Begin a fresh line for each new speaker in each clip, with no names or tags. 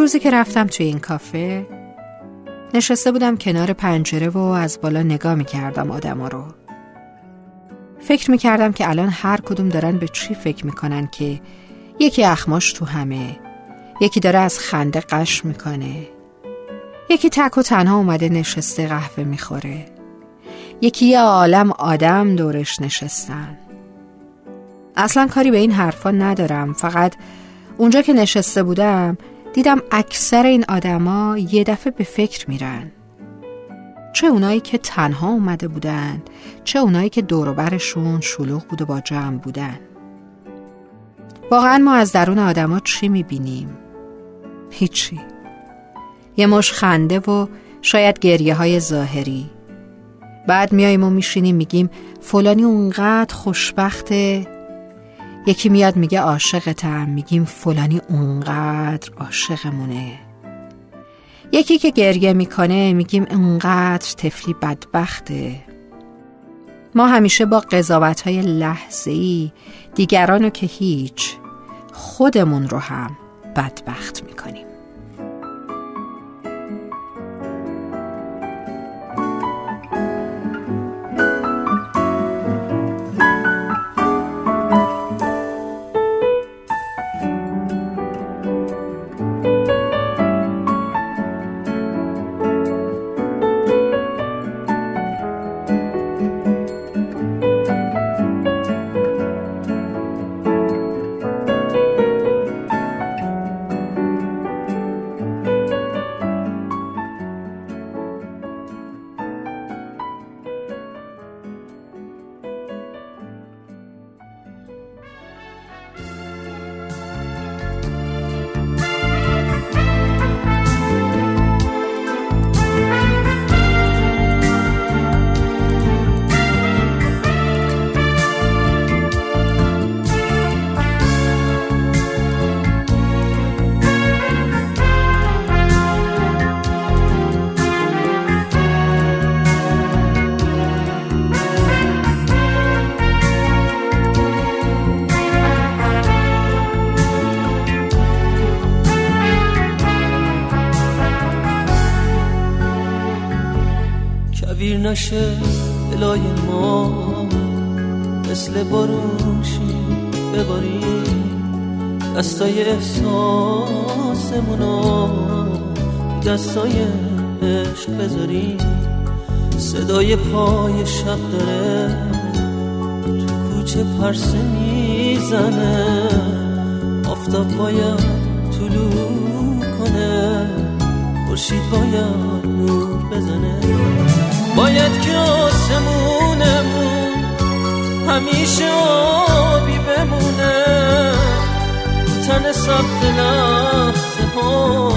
روزی که رفتم توی این کافه نشسته بودم کنار پنجره و از بالا نگاه می کردم آدما رو. فکر می کردم که الان هر کدوم دارن به چی فکر می‌کنن که یکی اخماش تو همه یکی داره از خنده قش می‌کنه. یکی تک و تنها اومده نشسته قهوه می‌خوره. یکی یه عالم آدم دورش نشستن. اصلا کاری به این حرفا ندارم. فقط اونجا که نشسته بودم دیدم اکثر این آدما یه دفعه به فکر میرن. چه اونایی که تنها اومده بودن چه اونایی که دوروبرشون شلوغ بود و با جمع بودن. واقعا ما از درون آدما چی می‌بینیم؟ هیچی. یه مش خنده و شاید گریه های ظاهری. بعد میاییم و میشینیم میگیم فلانی اونقدر خوشبخته یکی میاد میگه عاشقتم میگیم فلانی اونقدر عاشقمونه. یکی که گریه می‌کنه میگیم اونقدر تفلی بدبخته. ما همیشه با قضاوت های لحظه ای دیگرانو که هیچ خودمون رو هم بدبخت می‌کنیم.
کویر نشه دلای ما مثل بارون شی بباری دستای احساسمونو دستای عشق بذاری صدای پای شب داره تو کوچه پرسه می‌زنه. آفتاب باید طلوع کنه خورشید باید نور بزنه. باید که آسمونمون همیشه آبی بمونه. تن سبت لحظه ها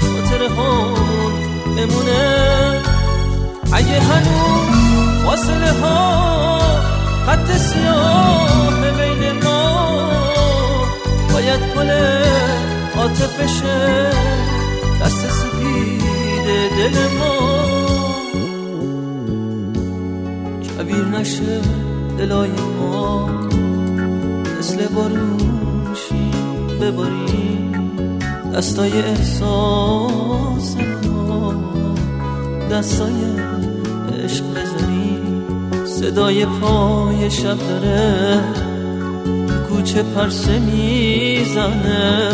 خاطر هامون بمونه. اگه هنوز فاصله ها خط سیاه بین ما باید گل عاطفشه دست سپید دل ما نشه دلای ما مثل بارون شی بباری دستای احساس ما دستای عشق بذاری صدای پای شب داره کوچه پرسه می‌زنه.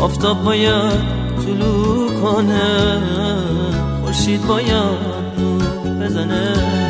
آفتاب باید طلوع کنه خورشید باید بزنه.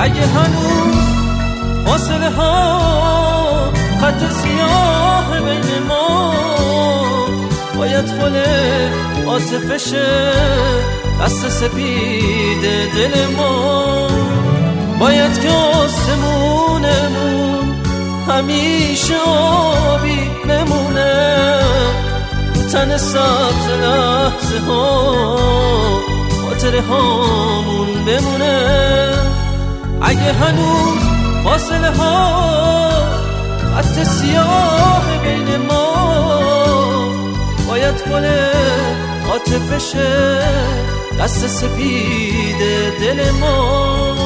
اگه هنوز فاصله ها خط سیاه بین ما باید خله آتفش دست سپید دل ما. باید که آسمونمون همیشه آبی بمونه تن سبز لحظه ها خاطره هامون بمونه. اگه هنوز فاصله ها خط سیاه بین ما باید کنه آتفشه دست سپید دل ما.